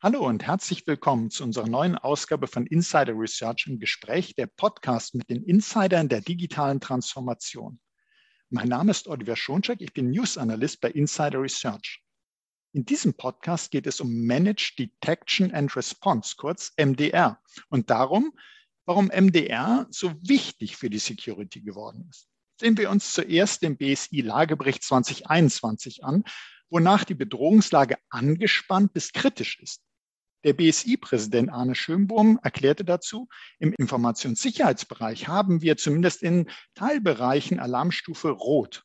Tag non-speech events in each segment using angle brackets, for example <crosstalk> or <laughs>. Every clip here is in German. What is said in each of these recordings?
Hallo und herzlich willkommen zu unserer neuen Ausgabe von Insider Research im Gespräch, der Podcast mit den Insidern der digitalen Transformation. Mein Name ist Oliver Schoncheck, ich bin News Analyst bei Insider Research. In diesem Podcast geht es um Managed Detection and Response, kurz MDR, und darum, warum MDR so wichtig für die Security geworden ist. Sehen wir uns zuerst den BSI-Lagebericht 2021 an, wonach die Bedrohungslage angespannt bis kritisch ist. Der BSI-Präsident Arne Schönbohm erklärte dazu, im Informationssicherheitsbereich haben wir zumindest in Teilbereichen Alarmstufe Rot.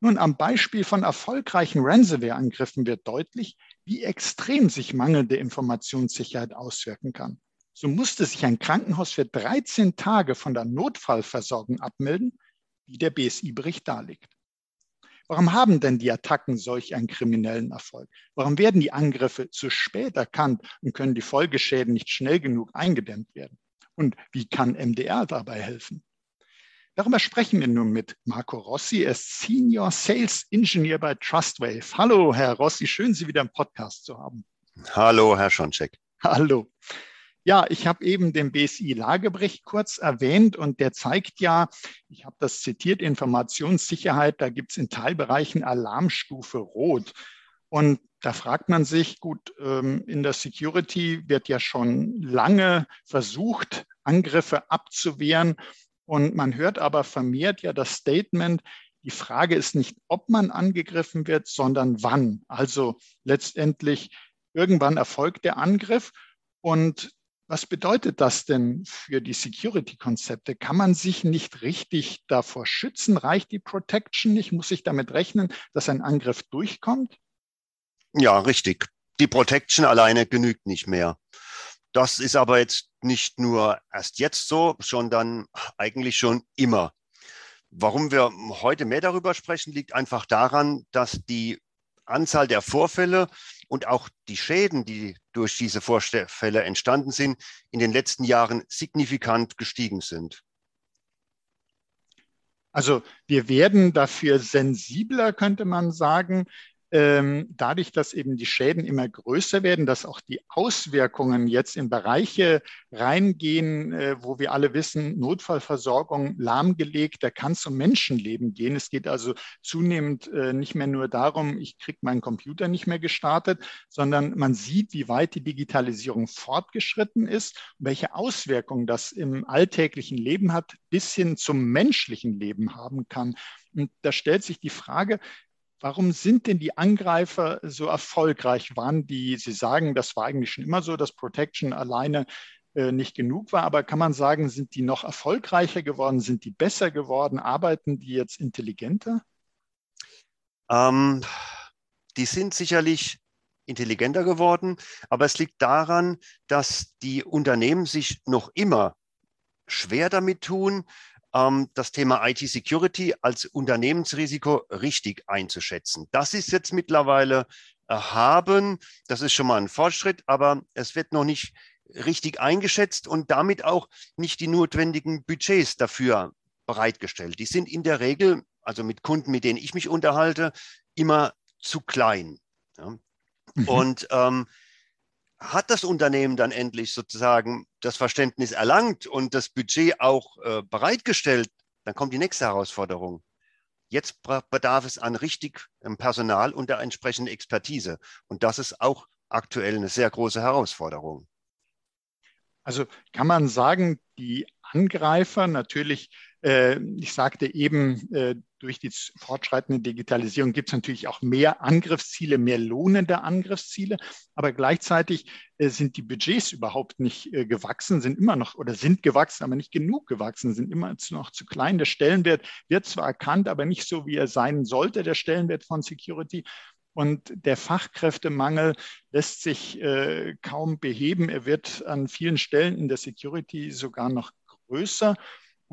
Nun, am Beispiel von erfolgreichen Ransomware-Angriffen wird deutlich, wie extrem sich mangelnde Informationssicherheit auswirken kann. So musste sich ein Krankenhaus für 13 Tage von der Notfallversorgung abmelden, wie der BSI-Bericht darlegt. Warum haben denn die Attacken solch einen kriminellen Erfolg? Warum werden die Angriffe zu spät erkannt und können die Folgeschäden nicht schnell genug eingedämmt werden? Und wie kann MDR dabei helfen? Darüber sprechen wir nun mit Marco Rossi. Er ist Senior Sales Engineer bei Trustwave. Hallo, Herr Rossi, schön, Sie wieder im Podcast zu haben. Hallo, Herr Schoncheck. Hallo. Ja, ich habe eben den BSI-Lagebericht kurz erwähnt und der zeigt ja, ich habe das zitiert, Informationssicherheit, da gibt es in Teilbereichen Alarmstufe Rot. Und da fragt man sich, gut, ähm, in der Security wird ja schon lange versucht, Angriffe abzuwehren. Und man hört aber vermehrt ja das Statement, die Frage ist nicht, ob man angegriffen wird, sondern wann. Also letztendlich irgendwann erfolgt der Angriff. Und was bedeutet das denn für die Security-Konzepte? Kann man sich nicht richtig davor schützen? Reicht die Protection nicht? Muss ich damit rechnen, dass ein Angriff durchkommt? Ja, richtig. Die Protection alleine genügt nicht mehr. Das ist aber jetzt nicht nur erst jetzt so, sondern eigentlich schon immer. Warum wir heute mehr darüber sprechen, liegt einfach daran, dass die Anzahl der Vorfälle und auch die Schäden, die durch diese Vorfälle entstanden sind, in den letzten Jahren signifikant gestiegen sind. Also wir werden dafür sensibler, könnte man sagen, dadurch, dass eben die Schäden immer größer werden, dass auch die Auswirkungen jetzt in Bereiche reingehen, äh, wo wir alle wissen, Notfallversorgung lahmgelegt, da kann es um Menschenleben gehen. Es geht also zunehmend äh, nicht mehr nur darum, ich kriege meinen Computer nicht mehr gestartet, sondern man sieht, wie weit die Digitalisierung fortgeschritten ist welche Auswirkungen das im alltäglichen Leben hat, bis hin zum menschlichen Leben haben kann. Und da stellt sich die Frage, Warum sind denn die Angreifer so erfolgreich? Waren die, Sie sagen, das war eigentlich schon immer so, dass Protection alleine äh, nicht genug war, aber kann man sagen, sind die noch erfolgreicher geworden? Sind die besser geworden? Arbeiten die jetzt intelligenter? Ähm, die sind sicherlich intelligenter geworden, aber es liegt daran, dass die Unternehmen sich noch immer schwer damit tun, ähm, das Thema IT-Security als Unternehmensrisiko richtig einzuschätzen. Das ist jetzt mittlerweile erhaben. Das ist schon mal ein Fortschritt, aber es wird noch nicht richtig eingeschätzt und damit auch nicht die notwendigen Budgets dafür bereitgestellt. Die sind in der Regel, also mit Kunden, mit denen ich mich unterhalte, immer zu klein. Ja. Mhm. Und ähm, hat das Unternehmen dann endlich sozusagen das Verständnis erlangt und das Budget auch äh, bereitgestellt, dann kommt die nächste Herausforderung. Jetzt bedarf es an richtig ähm, Personal und der entsprechenden Expertise. Und das ist auch aktuell eine sehr große Herausforderung. Also kann man sagen, die Angreifer natürlich ich sagte eben, äh, durch die fortschreitende Digitalisierung gibt es natürlich auch mehr Angriffsziele, mehr lohnende Angriffsziele, aber gleichzeitig äh, sind die Budgets überhaupt nicht gewachsen, sind immer noch oder sind gewachsen, aber nicht genug gewachsen, sind immer noch zu klein. Der Stellenwert wird zwar erkannt, aber nicht so, wie er sein sollte, der Stellenwert von Security. Und der Fachkräftemangel lässt sich äh, kaum beheben. Er wird an vielen Stellen in der Security sogar noch größer.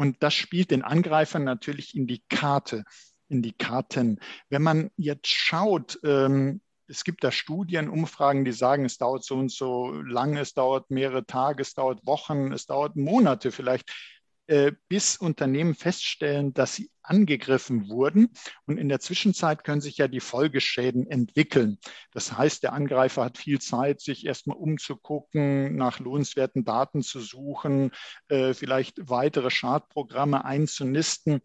Und das spielt den Angreifern natürlich in die Karte, in die Karten. Wenn man jetzt schaut, ähm, es gibt da Studien, Umfragen, die sagen, es dauert so und so lange, es dauert mehrere Tage, es dauert Wochen, es dauert Monate vielleicht. Äh, bis Unternehmen feststellen, dass sie angegriffen wurden. Und in der Zwischenzeit können sich ja die Folgeschäden entwickeln. Das heißt, der Angreifer hat viel Zeit, sich erstmal umzugucken, nach lohnenswerten Daten zu suchen, äh, vielleicht weitere Schadprogramme einzunisten.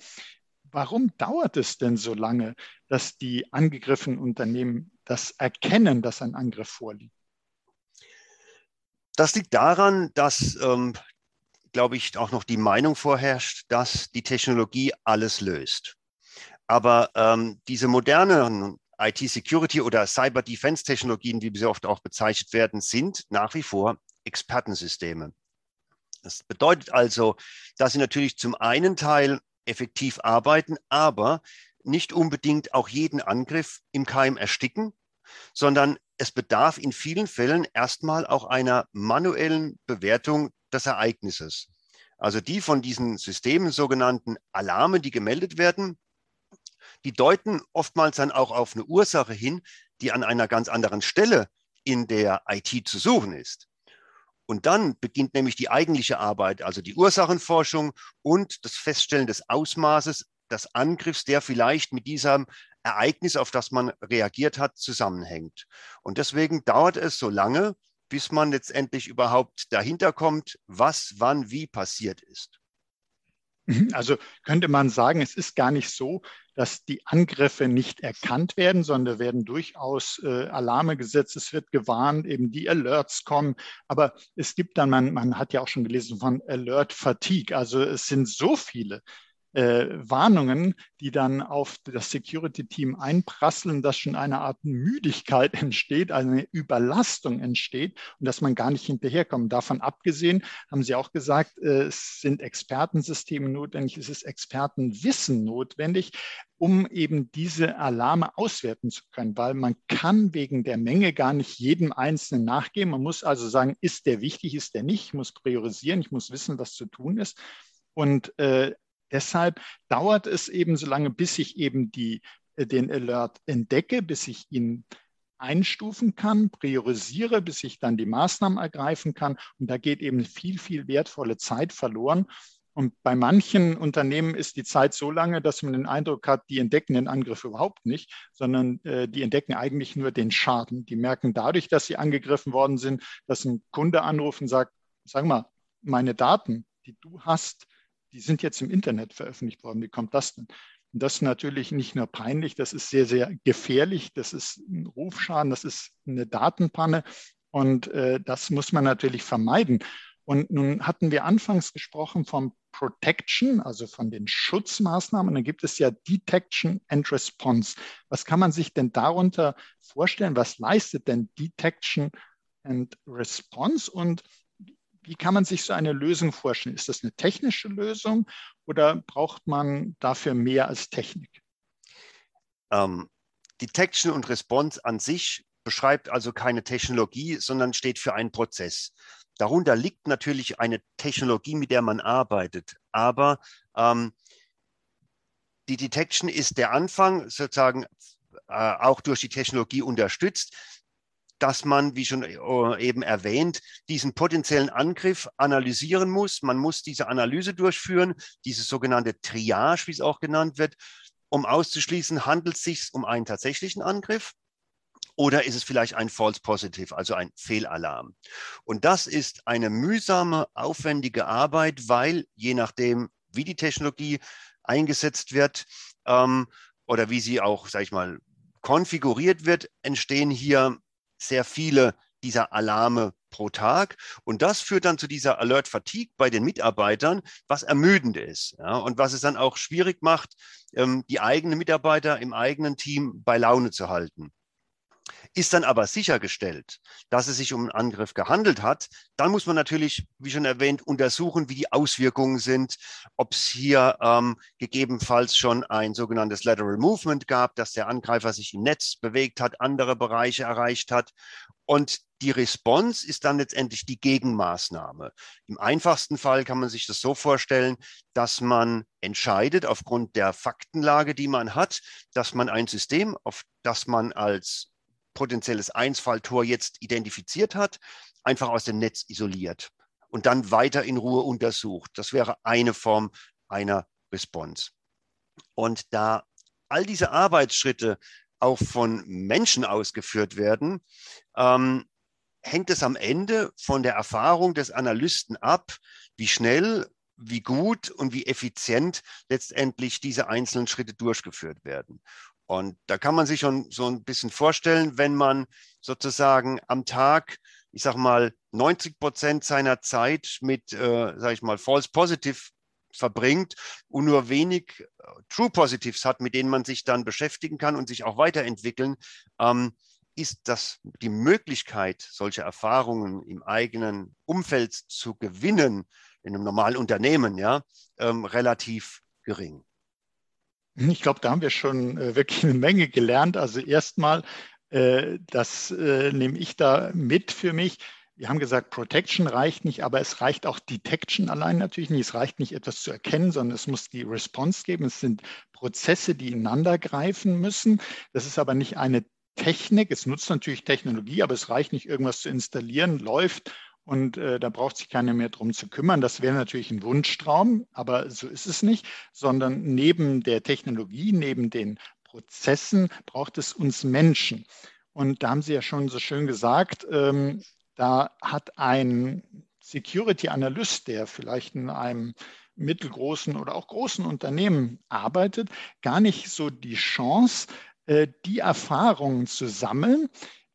Warum dauert es denn so lange, dass die angegriffenen Unternehmen das erkennen, dass ein Angriff vorliegt? Das liegt daran, dass, ähm, glaube ich, auch noch die Meinung vorherrscht, dass die Technologie alles löst. Aber ähm, diese modernen IT-Security oder Cyber-Defense-Technologien, wie sie oft auch bezeichnet werden, sind nach wie vor Expertensysteme. Das bedeutet also, dass sie natürlich zum einen Teil effektiv arbeiten, aber nicht unbedingt auch jeden Angriff im Keim ersticken, sondern es bedarf in vielen Fällen erstmal auch einer manuellen Bewertung des Ereignisses. Also die von diesen Systemen sogenannten Alarme, die gemeldet werden, die deuten oftmals dann auch auf eine Ursache hin, die an einer ganz anderen Stelle in der IT zu suchen ist. Und dann beginnt nämlich die eigentliche Arbeit, also die Ursachenforschung und das Feststellen des Ausmaßes des Angriffs, der vielleicht mit diesem Ereignis, auf das man reagiert hat, zusammenhängt. Und deswegen dauert es so lange, bis man letztendlich überhaupt dahinter kommt, was wann wie passiert ist. Mhm, also könnte man sagen, es ist gar nicht so, dass die Angriffe nicht erkannt werden, sondern werden durchaus äh, Alarme gesetzt, es wird gewarnt, eben die Alerts kommen. Aber es gibt dann, man, man hat ja auch schon gelesen von Alert Fatigue, also es sind so viele äh, Warnungen, die dann auf das Security-Team einprasseln, dass schon eine Art Müdigkeit <laughs> entsteht, eine Überlastung entsteht und dass man gar nicht hinterherkommt. Davon abgesehen haben Sie auch gesagt, äh, es sind Expertensysteme notwendig, es ist Expertenwissen notwendig, um eben diese Alarme auswerten zu können, weil man kann wegen der Menge gar nicht jedem Einzelnen nachgehen. Man muss also sagen, ist der wichtig, ist der nicht, ich muss priorisieren, ich muss wissen, was zu tun ist. Und äh, Deshalb dauert es eben so lange, bis ich eben die, äh, den Alert entdecke, bis ich ihn einstufen kann, priorisiere, bis ich dann die Maßnahmen ergreifen kann. Und da geht eben viel, viel wertvolle Zeit verloren. Und bei manchen Unternehmen ist die Zeit so lange, dass man den Eindruck hat, die entdecken den Angriff überhaupt nicht, sondern äh, die entdecken eigentlich nur den Schaden. Die merken dadurch, dass sie angegriffen worden sind, dass ein Kunde anruft und sagt, sag mal, meine Daten, die du hast, die sind jetzt im Internet veröffentlicht worden. Wie kommt das denn? Und das ist natürlich nicht nur peinlich, das ist sehr, sehr gefährlich, das ist ein Rufschaden, das ist eine Datenpanne und äh, das muss man natürlich vermeiden. Und nun hatten wir anfangs gesprochen vom Protection, also von den Schutzmaßnahmen. Und dann gibt es ja Detection and Response. Was kann man sich denn darunter vorstellen? Was leistet denn Detection and Response? Und wie kann man sich so eine Lösung vorstellen? Ist das eine technische Lösung oder braucht man dafür mehr als Technik? Ähm, Detection und Response an sich beschreibt also keine Technologie, sondern steht für einen Prozess. Darunter liegt natürlich eine Technologie, mit der man arbeitet. Aber ähm, die Detection ist der Anfang, sozusagen äh, auch durch die Technologie unterstützt dass man, wie schon äh, eben erwähnt, diesen potenziellen Angriff analysieren muss. Man muss diese Analyse durchführen, diese sogenannte Triage, wie es auch genannt wird, um auszuschließen, handelt es sich um einen tatsächlichen Angriff oder ist es vielleicht ein False Positive, also ein Fehlalarm? Und das ist eine mühsame, aufwendige Arbeit, weil je nachdem, wie die Technologie eingesetzt wird ähm, oder wie sie auch, sage ich mal, konfiguriert wird, entstehen hier sehr viele dieser Alarme pro Tag. Und das führt dann zu dieser Alert Fatigue bei den Mitarbeitern, was ermüdend ist ja, und was es dann auch schwierig macht, ähm, die eigenen Mitarbeiter im eigenen Team bei Laune zu halten. Ist dann aber sichergestellt, dass es sich um einen Angriff gehandelt hat, dann muss man natürlich, wie schon erwähnt, untersuchen, wie die Auswirkungen sind, ob es hier ähm, gegebenenfalls schon ein sogenanntes Lateral Movement gab, dass der Angreifer sich im Netz bewegt hat, andere Bereiche erreicht hat. Und die Response ist dann letztendlich die Gegenmaßnahme. Im einfachsten Fall kann man sich das so vorstellen, dass man entscheidet aufgrund der Faktenlage, die man hat, dass man ein System, auf das man als potenzielles Einsfalltor jetzt identifiziert hat, einfach aus dem Netz isoliert. und dann weiter in Ruhe untersucht. Das wäre eine Form einer Response. Und da all diese Arbeitsschritte auch von Menschen ausgeführt werden, ähm, hängt es am Ende von der Erfahrung des Analysten ab, wie schnell, wie gut und wie effizient letztendlich diese einzelnen Schritte durchgeführt werden. Und da kann man sich schon so ein bisschen vorstellen, wenn man sozusagen am Tag, ich sag mal, 90 Prozent seiner Zeit mit, äh, sag ich mal, False Positive verbringt und nur wenig äh, True Positives hat, mit denen man sich dann beschäftigen kann und sich auch weiterentwickeln, ähm, ist das die Möglichkeit, solche Erfahrungen im eigenen Umfeld zu gewinnen, in einem normalen Unternehmen, ja, ähm, relativ gering. Ich glaube, da haben wir schon äh, wirklich eine Menge gelernt. Also erstmal, äh, das äh, nehme ich da mit für mich. Wir haben gesagt, Protection reicht nicht, aber es reicht auch Detection allein natürlich nicht. Es reicht nicht, etwas zu erkennen, sondern es muss die Response geben. Es sind Prozesse, die ineinander greifen müssen. Das ist aber nicht eine Technik. Es nutzt natürlich Technologie, aber es reicht nicht, irgendwas zu installieren, läuft und äh, da braucht sich keiner mehr drum zu kümmern. Das wäre natürlich ein Wunschtraum, aber so ist es nicht, sondern neben der Technologie, neben den Prozessen braucht es uns Menschen. Und da haben Sie ja schon so schön gesagt, ähm, da hat ein Security Analyst, der vielleicht in einem mittelgroßen oder auch großen Unternehmen arbeitet, gar nicht so die Chance, äh, die Erfahrungen zu sammeln,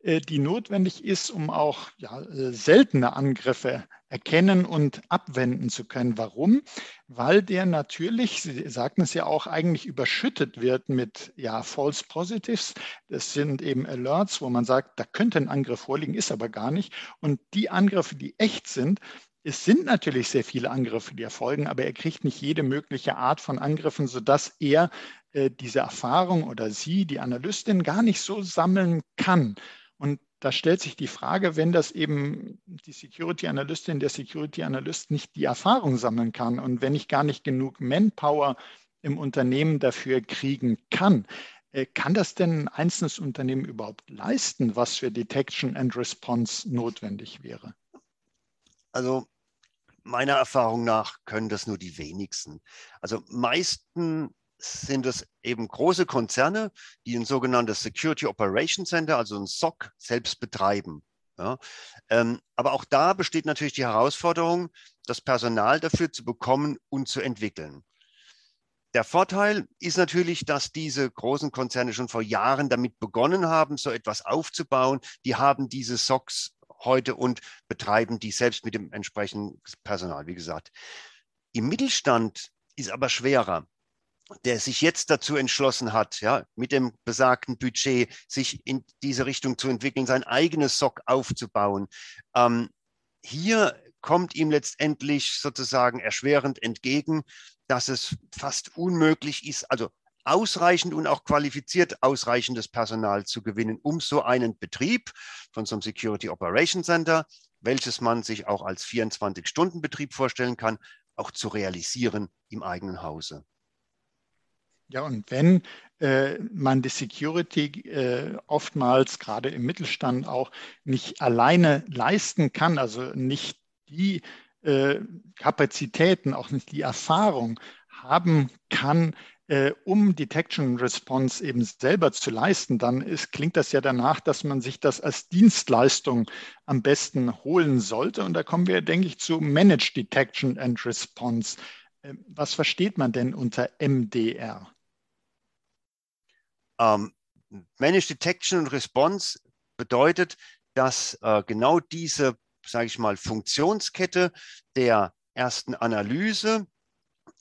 die notwendig ist, um auch ja, äh, seltene Angriffe erkennen und abwenden zu können. Warum? Weil der natürlich, Sie sagten es ja auch, eigentlich überschüttet wird mit ja, False Positives. Das sind eben Alerts, wo man sagt, da könnte ein Angriff vorliegen, ist aber gar nicht. Und die Angriffe, die echt sind, es sind natürlich sehr viele Angriffe, die erfolgen, aber er kriegt nicht jede mögliche Art von Angriffen, sodass er äh, diese Erfahrung oder sie, die Analystin, gar nicht so sammeln kann. Und da stellt sich die Frage, wenn das eben die Security Analystin, der Security Analyst nicht die Erfahrung sammeln kann und wenn ich gar nicht genug Manpower im Unternehmen dafür kriegen kann, äh, kann das denn ein einzelnes Unternehmen überhaupt leisten, was für Detection and Response notwendig wäre? Also meiner Erfahrung nach können das nur die wenigsten. Also meisten sind es eben große Konzerne, die ein sogenanntes Security Operation Center, also ein SOC, selbst betreiben. Ja. Ähm, aber auch da besteht natürlich die Herausforderung, das Personal dafür zu bekommen und zu entwickeln. Der Vorteil ist natürlich, dass diese großen Konzerne schon vor Jahren damit begonnen haben, so etwas aufzubauen. Die haben diese SOCs heute und betreiben die selbst mit dem entsprechenden Personal, wie gesagt. Im Mittelstand ist aber schwerer der sich jetzt dazu entschlossen hat, ja, mit dem besagten Budget sich in diese Richtung zu entwickeln, sein eigenes SOC aufzubauen. Ähm, hier kommt ihm letztendlich sozusagen erschwerend entgegen, dass es fast unmöglich ist, also ausreichend und auch qualifiziert ausreichendes Personal zu gewinnen, um so einen Betrieb von so einem Security Operation Center, welches man sich auch als 24-Stunden-Betrieb vorstellen kann, auch zu realisieren im eigenen Hause. Ja, und wenn äh, man die Security äh, oftmals gerade im Mittelstand auch nicht alleine leisten kann, also nicht die äh, Kapazitäten, auch nicht die Erfahrung haben kann, äh, um Detection Response eben selber zu leisten, dann ist, klingt das ja danach, dass man sich das als Dienstleistung am besten holen sollte. Und da kommen wir, denke ich, zu Managed Detection and Response. Ähm, was versteht man denn unter MDR? Ähm, Managed Detection und Response bedeutet, dass äh, genau diese, sage ich mal, Funktionskette der ersten Analyse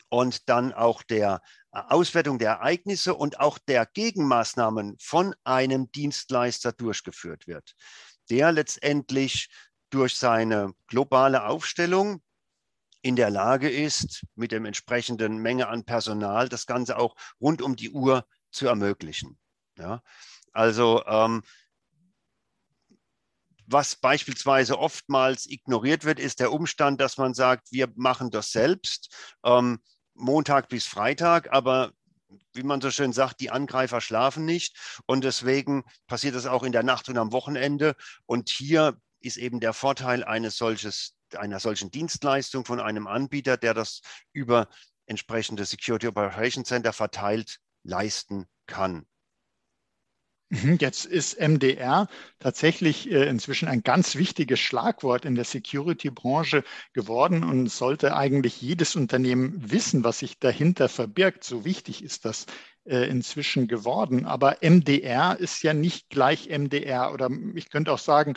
und dann auch der äh, Auswertung der Ereignisse und auch der Gegenmaßnahmen von einem Dienstleister durchgeführt wird, der letztendlich durch seine globale Aufstellung in der Lage ist, mit dem entsprechenden Menge an Personal das Ganze auch rund um die Uhr zu ermöglichen. Ja? Also ähm, was beispielsweise oftmals ignoriert wird, ist der Umstand, dass man sagt, wir machen das selbst, ähm, Montag bis Freitag, aber wie man so schön sagt, die Angreifer schlafen nicht und deswegen passiert das auch in der Nacht und am Wochenende. Und hier ist eben der Vorteil eines solches einer solchen Dienstleistung von einem Anbieter, der das über entsprechende Security Operation Center verteilt leisten kann. Mhm, jetzt ist MDR tatsächlich äh, inzwischen ein ganz wichtiges Schlagwort in der Security-Branche geworden und sollte eigentlich jedes Unternehmen wissen, was sich dahinter verbirgt. So wichtig ist das äh, inzwischen geworden. Aber MDR ist ja nicht gleich MDR oder ich könnte auch sagen,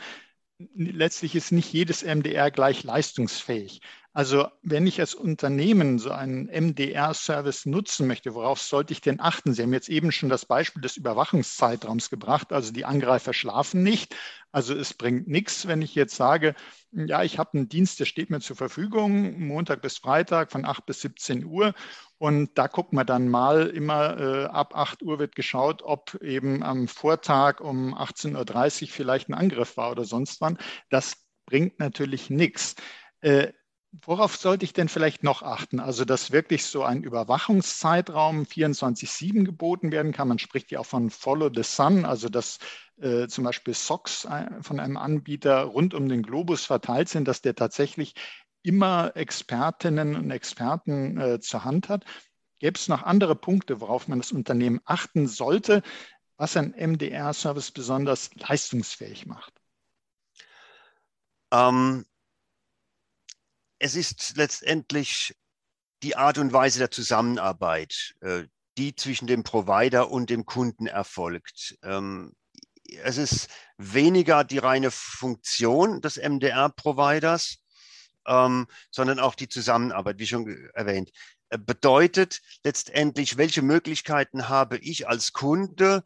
letztlich ist nicht jedes MDR gleich leistungsfähig. Also wenn ich als Unternehmen so einen MDR-Service nutzen möchte, worauf sollte ich denn achten? Sie haben jetzt eben schon das Beispiel des Überwachungszeitraums gebracht. Also die Angreifer schlafen nicht. Also es bringt nichts, wenn ich jetzt sage, ja, ich habe einen Dienst, der steht mir zur Verfügung, Montag bis Freitag von 8 bis 17 Uhr. Und da guckt man dann mal immer äh, ab 8 Uhr wird geschaut, ob eben am Vortag um 18.30 Uhr vielleicht ein Angriff war oder sonst wann. Das bringt natürlich nichts. Äh, Worauf sollte ich denn vielleicht noch achten? Also, dass wirklich so ein Überwachungszeitraum 24-7 geboten werden kann. Man spricht ja auch von Follow the Sun, also dass äh, zum Beispiel Socks äh, von einem Anbieter rund um den Globus verteilt sind, dass der tatsächlich immer Expertinnen und Experten äh, zur Hand hat. Gäbe es noch andere Punkte, worauf man das Unternehmen achten sollte, was ein MDR-Service besonders leistungsfähig macht? Ähm, es ist letztendlich die Art und Weise der Zusammenarbeit, äh, die zwischen dem Provider und dem Kunden erfolgt. Ähm, es ist weniger die reine Funktion des MDR-Providers, ähm, sondern auch die Zusammenarbeit, wie schon erwähnt. Äh, bedeutet letztendlich, welche Möglichkeiten habe ich als Kunde,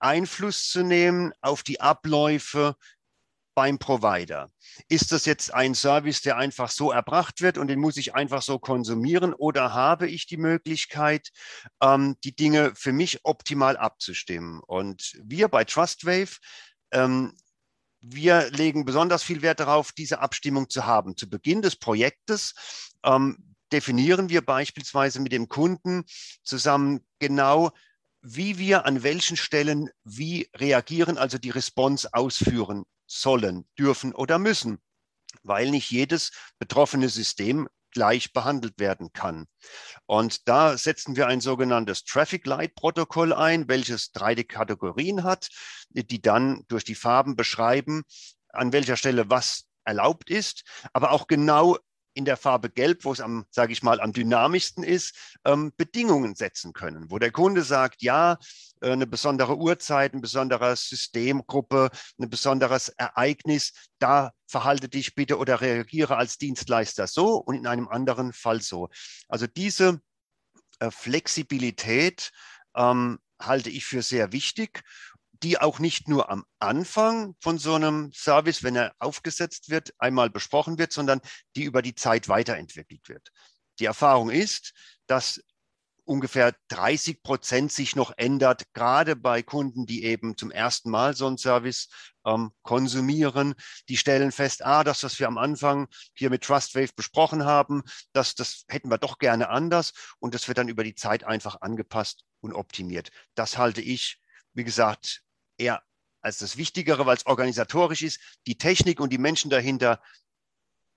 Einfluss zu nehmen auf die Abläufe beim Provider. Ist das jetzt ein Service, der einfach so erbracht wird und den muss ich einfach so konsumieren oder habe ich die Möglichkeit, ähm, die Dinge für mich optimal abzustimmen? Und wir bei TrustWave, ähm, wir legen besonders viel Wert darauf, diese Abstimmung zu haben. Zu Beginn des Projektes ähm, definieren wir beispielsweise mit dem Kunden zusammen genau, wie wir an welchen Stellen wie reagieren, also die Response ausführen sollen, dürfen oder müssen, weil nicht jedes betroffene System gleich behandelt werden kann. Und da setzen wir ein sogenanntes Traffic Light Protokoll ein, welches drei Kategorien hat, die dann durch die Farben beschreiben, an welcher Stelle was erlaubt ist, aber auch genau in der Farbe Gelb, wo es am, sage ich mal, am dynamischsten ist, ähm, Bedingungen setzen können, wo der Kunde sagt, ja, äh, eine besondere Uhrzeit, eine besondere Systemgruppe, ein besonderes Ereignis, da verhalte dich bitte oder reagiere als Dienstleister so und in einem anderen Fall so. Also diese äh, Flexibilität ähm, halte ich für sehr wichtig die auch nicht nur am Anfang von so einem Service, wenn er aufgesetzt wird, einmal besprochen wird, sondern die über die Zeit weiterentwickelt wird. Die Erfahrung ist, dass ungefähr 30 Prozent sich noch ändert, gerade bei Kunden, die eben zum ersten Mal so einen Service ähm, konsumieren. Die stellen fest, ah, das, was wir am Anfang hier mit TrustWave besprochen haben, das, das hätten wir doch gerne anders und das wird dann über die Zeit einfach angepasst und optimiert. Das halte ich, wie gesagt, eher als das Wichtigere, weil es organisatorisch ist. Die Technik und die Menschen dahinter,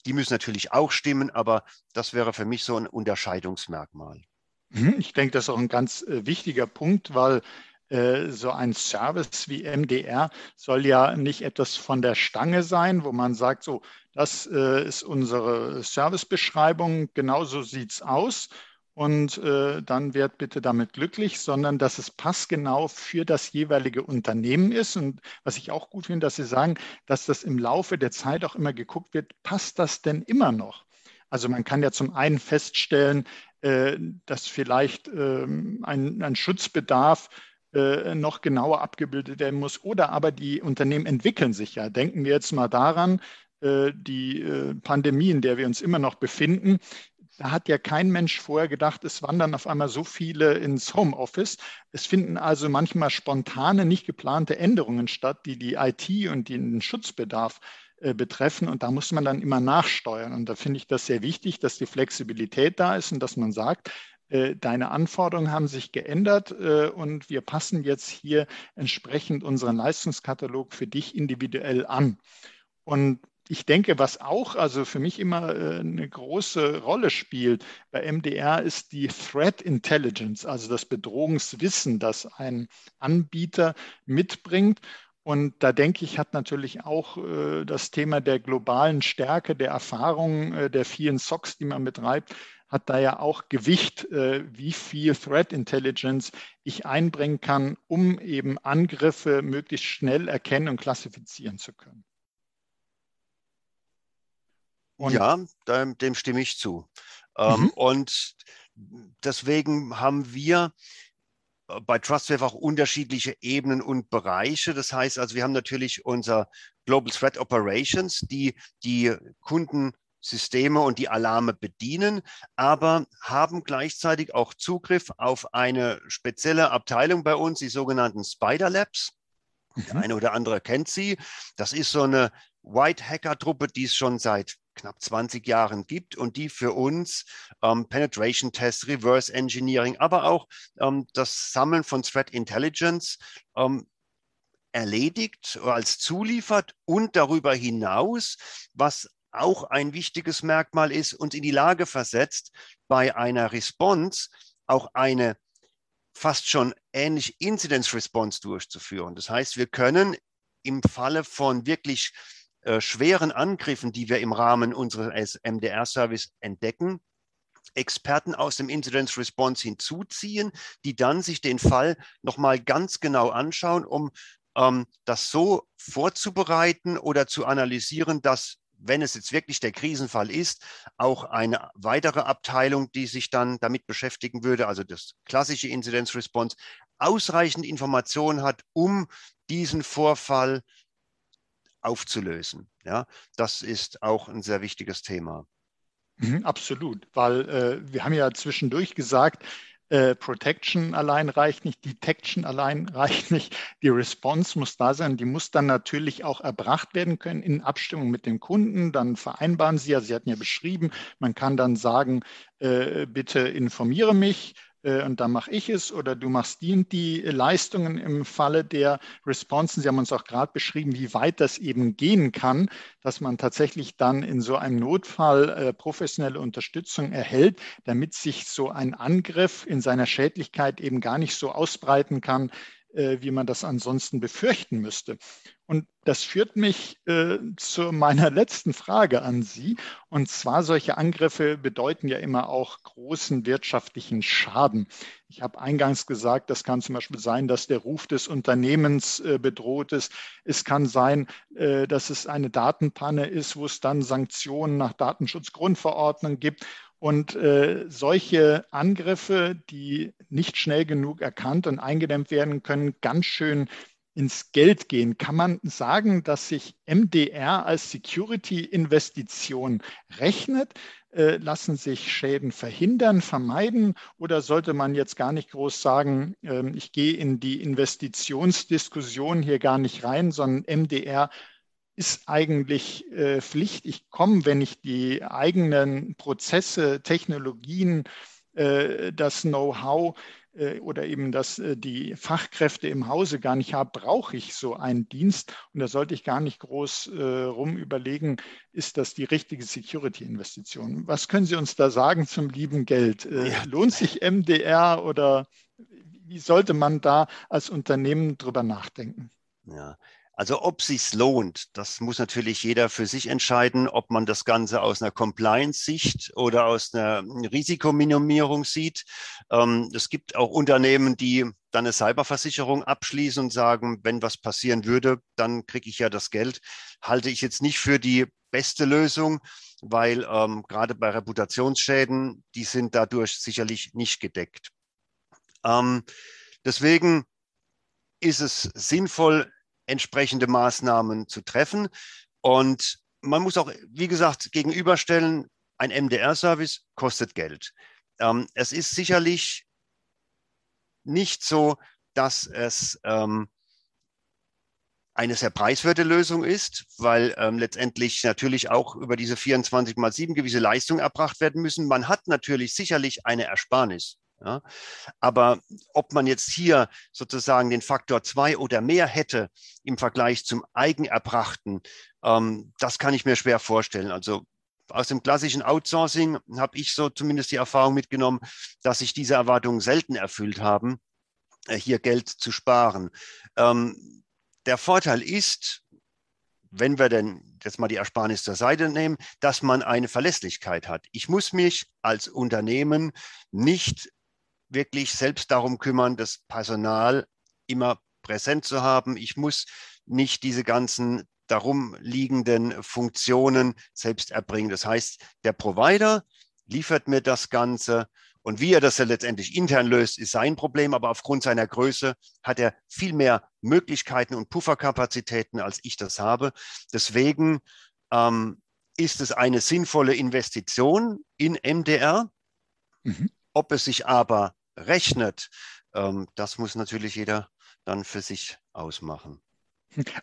die müssen natürlich auch stimmen, aber das wäre für mich so ein Unterscheidungsmerkmal. Mhm, ich denke, das ist auch ein ganz äh, wichtiger Punkt, weil äh, so ein Service wie MDR soll ja nicht etwas von der Stange sein, wo man sagt, so, das äh, ist unsere Servicebeschreibung, genauso sieht es aus und äh, dann wird bitte damit glücklich, sondern dass es passgenau für das jeweilige Unternehmen ist. Und was ich auch gut finde, dass Sie sagen, dass das im Laufe der Zeit auch immer geguckt wird, passt das denn immer noch? Also man kann ja zum einen feststellen, äh, dass vielleicht äh, ein, ein Schutzbedarf äh, noch genauer abgebildet werden muss. Oder aber die Unternehmen entwickeln sich ja. Denken wir jetzt mal daran, äh, die äh, Pandemie, in der wir uns immer noch befinden, da hat ja kein Mensch vorher gedacht, es wandern auf einmal so viele ins Homeoffice. Es finden also manchmal spontane, nicht geplante Änderungen statt, die die IT und den Schutzbedarf äh, betreffen. Und da muss man dann immer nachsteuern. Und da finde ich das sehr wichtig, dass die Flexibilität da ist und dass man sagt, äh, deine Anforderungen haben sich geändert äh, und wir passen jetzt hier entsprechend unseren Leistungskatalog für dich individuell an. Und ich denke, was auch also für mich immer äh, eine große Rolle spielt bei MDR ist die Threat Intelligence, also das Bedrohungswissen, das ein Anbieter mitbringt. Und da denke ich, hat natürlich auch äh, das Thema der globalen Stärke, der Erfahrung, äh, der vielen SOCs, die man betreibt, hat da ja auch Gewicht, wie viel Threat Intelligence ich einbringen kann, um eben Angriffe möglichst schnell erkennen und klassifizieren zu können. Und ja, dem, dem, stimme ich zu. Ähm, mhm. Und deswegen haben wir äh, bei TrustWave auch unterschiedliche Ebenen und Bereiche. Das heißt also, wir haben natürlich unser Global Threat Operations, die die Kunden Systeme und die Alarme bedienen, aber haben gleichzeitig auch Zugriff auf eine spezielle Abteilung bei uns, die sogenannten Spider Labs. Der mhm. eine oder andere kennt sie. Das ist so eine White Hacker Truppe, die es schon seit knapp 20 Jahren gibt und die für uns ähm, Penetration Tests, Reverse Engineering, aber auch ähm, das Sammeln von Threat Intelligence ähm, erledigt als zuliefert und darüber hinaus, was auch ein wichtiges Merkmal ist, uns in die Lage versetzt, bei einer Response auch eine fast schon ähnliche Incidence Response durchzuführen. Das heißt, wir können im Falle von wirklich äh, schweren Angriffen, die wir im Rahmen unseres MDR-Service entdecken, Experten aus dem Incidence Response hinzuziehen, die dann sich den Fall nochmal ganz genau anschauen, um ähm, das so vorzubereiten oder zu analysieren, dass wenn es jetzt wirklich der Krisenfall ist, auch eine weitere Abteilung, die sich dann damit beschäftigen würde, also das klassische Incidence Response, ausreichend Informationen hat, um diesen Vorfall aufzulösen. Ja, das ist auch ein sehr wichtiges Thema. Mhm, absolut, weil äh, wir haben ja zwischendurch gesagt, äh, Protection allein reicht nicht, Detection allein <laughs> reicht nicht, die Response muss da sein, die muss dann natürlich auch erbracht werden können in Abstimmung mit dem Kunden. Dann vereinbaren Sie ja, Sie hatten ja beschrieben, man kann dann sagen, äh, bitte informiere mich und dann mache ich es oder du machst die und die Leistungen im Falle der Responsen. Sie haben uns auch gerade beschrieben, wie weit das eben gehen kann, dass man tatsächlich dann in so einem Notfall äh, professionelle Unterstützung erhält, damit sich so ein Angriff in seiner Schädlichkeit eben gar nicht so ausbreiten kann, äh, wie man das ansonsten befürchten müsste. Und das führt mich äh, zu meiner <laughs> letzten Frage an Sie. Und zwar, solche Angriffe bedeuten ja immer auch großen wirtschaftlichen Schaden. Ich habe eingangs gesagt, das kann zum Beispiel sein, dass der Ruf des Unternehmens äh, bedroht ist. Es kann sein, äh, dass es eine Datenpanne ist, wo es dann Sanktionen nach Datenschutzgrundverordnung gibt. Und äh, solche Angriffe, die nicht schnell genug erkannt und eingedämmt werden können, ganz schön ins Geld gehen. Kann man sagen, dass sich MDR als Security-Investition rechnet? Äh, lassen sich Schäden verhindern, vermeiden? Oder sollte man jetzt gar nicht groß sagen, äh, ich gehe in die Investitionsdiskussion hier gar nicht rein, sondern MDR ist eigentlich äh, Pflicht. Ich komme, wenn ich die eigenen Prozesse, Technologien, äh, das Know-how äh, oder eben das, äh, die Fachkräfte im Hause gar nicht habe, brauche ich so einen Dienst. Und da sollte ich gar nicht groß äh, rum überlegen, ist das die richtige Security-Investition? Was können Sie uns da sagen zum lieben Geld? Äh, ja. Lohnt sich MDR oder wie sollte man da als Unternehmen drüber nachdenken? Ja, also ob sich's lohnt, das muss natürlich jeder für sich entscheiden, ob man das Ganze aus einer Compliance-Sicht oder aus einer Risikominimierung sieht. Ähm, es gibt auch Unternehmen, die dann eine Cyberversicherung abschließen und sagen, wenn was passieren würde, dann kriege ich ja das Geld. Halte ich jetzt nicht für die beste Lösung, weil ähm, gerade bei Reputationsschäden, die sind dadurch sicherlich nicht gedeckt. Ähm, deswegen ist es sinnvoll, entsprechende Maßnahmen zu treffen. Und man muss auch, wie gesagt, gegenüberstellen, ein MDR-Service kostet Geld. Ähm, es ist sicherlich nicht so, dass es ähm, eine sehr preiswerte Lösung ist, weil ähm, letztendlich natürlich auch über diese 24 mal 7 gewisse Leistungen erbracht werden müssen. Man hat natürlich sicherlich eine Ersparnis Ja. Aber ob man jetzt hier sozusagen den Faktor zwei oder mehr hätte im Vergleich zum Eigenerbrachten, ähm, das kann ich mir schwer vorstellen. Also aus dem klassischen Outsourcing habe ich so zumindest die Erfahrung mitgenommen, dass sich diese Erwartungen selten erfüllt haben, äh, hier Geld zu sparen. Ähm, der Vorteil ist, wenn wir denn jetzt mal die Ersparnis zur Seite nehmen, dass man eine Verlässlichkeit hat. Ich muss mich als Unternehmen nicht wirklich selbst darum kümmern, das Personal immer präsent zu haben. Ich muss nicht diese ganzen darum liegenden Funktionen selbst erbringen. Das heißt, der Provider liefert mir das Ganze und wie er das ja letztendlich intern löst, ist sein Problem, aber aufgrund seiner Größe hat er viel mehr Möglichkeiten und Pufferkapazitäten, als ich das habe. Deswegen ähm, ist es eine sinnvolle Investition in MDR. Mhm. Ob es sich aber rechnet, ähm, das muss natürlich jeder dann für sich ausmachen.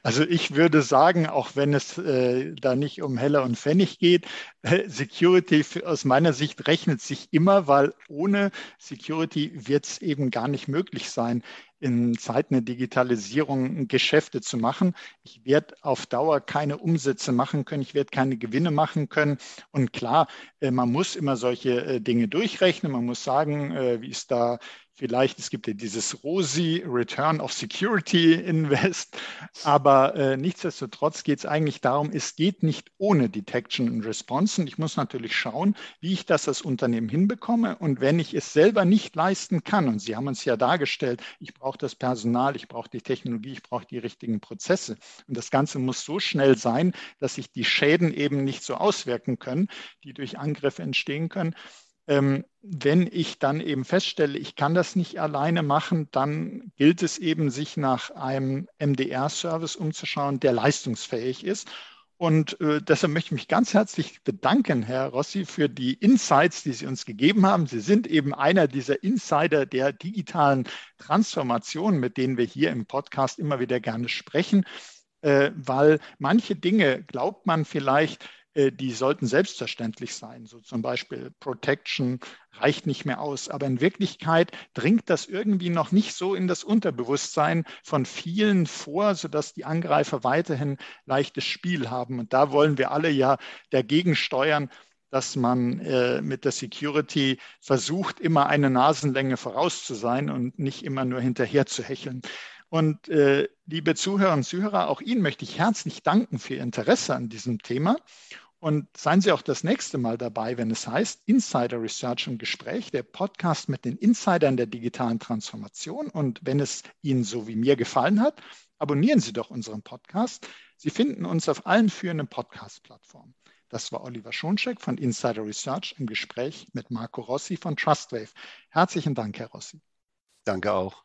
Also ich würde sagen, auch wenn es äh, da nicht um Heller und Pfennig geht, äh, Security aus meiner Sicht rechnet sich immer, weil ohne Security wird es eben gar nicht möglich sein, in Zeiten der Digitalisierung Geschäfte zu machen. Ich werde auf Dauer keine Umsätze machen können, ich werde keine Gewinne machen können. Und klar, äh, man muss immer solche äh, Dinge durchrechnen. Man muss sagen, äh, wie ist da Vielleicht, es gibt ja dieses ROSI, Return of Security Invest, aber äh, nichtsdestotrotz geht es eigentlich darum, es geht nicht ohne Detection and Response. Und ich muss natürlich schauen, wie ich das als Unternehmen hinbekomme. Und wenn ich es selber nicht leisten kann, und Sie haben uns ja dargestellt, ich brauche das Personal, ich brauche die Technologie, ich brauche die richtigen Prozesse. Und das Ganze muss so schnell sein, dass sich die Schäden eben nicht so auswirken können, die durch Angriffe entstehen können ähm, wenn ich dann eben feststelle, ich kann das nicht alleine machen, dann gilt es eben, sich nach einem MDR-Service umzuschauen, der leistungsfähig ist. Und äh, deshalb möchte ich mich ganz herzlich bedanken, Herr Rossi, für die Insights, die Sie uns gegeben haben. Sie sind eben einer dieser Insider der digitalen Transformation, mit denen wir hier im Podcast immer wieder gerne sprechen, äh, weil manche Dinge glaubt man vielleicht, die sollten selbstverständlich sein. So zum Beispiel Protection reicht nicht mehr aus. Aber in Wirklichkeit dringt das irgendwie noch nicht so in das Unterbewusstsein von vielen vor, sodass die Angreifer weiterhin leichtes Spiel haben. Und da wollen wir alle ja dagegen steuern, dass man äh, mit der Security versucht, immer eine Nasenlänge voraus zu sein und nicht immer nur hinterher zu hecheln. Und äh, liebe Zuhörerinnen und Zuhörer, auch Ihnen möchte ich herzlich danken für Ihr Interesse an diesem Thema. Und seien Sie auch das nächste Mal dabei, wenn es heißt Insider Research im Gespräch, der Podcast mit den Insidern der digitalen Transformation. Und wenn es Ihnen so wie mir gefallen hat, abonnieren Sie doch unseren Podcast. Sie finden uns auf allen führenden Podcast-Plattformen. Das war Oliver Schoncheck von Insider Research im Gespräch mit Marco Rossi von Trustwave. Herzlichen Dank, Herr Rossi. Danke auch.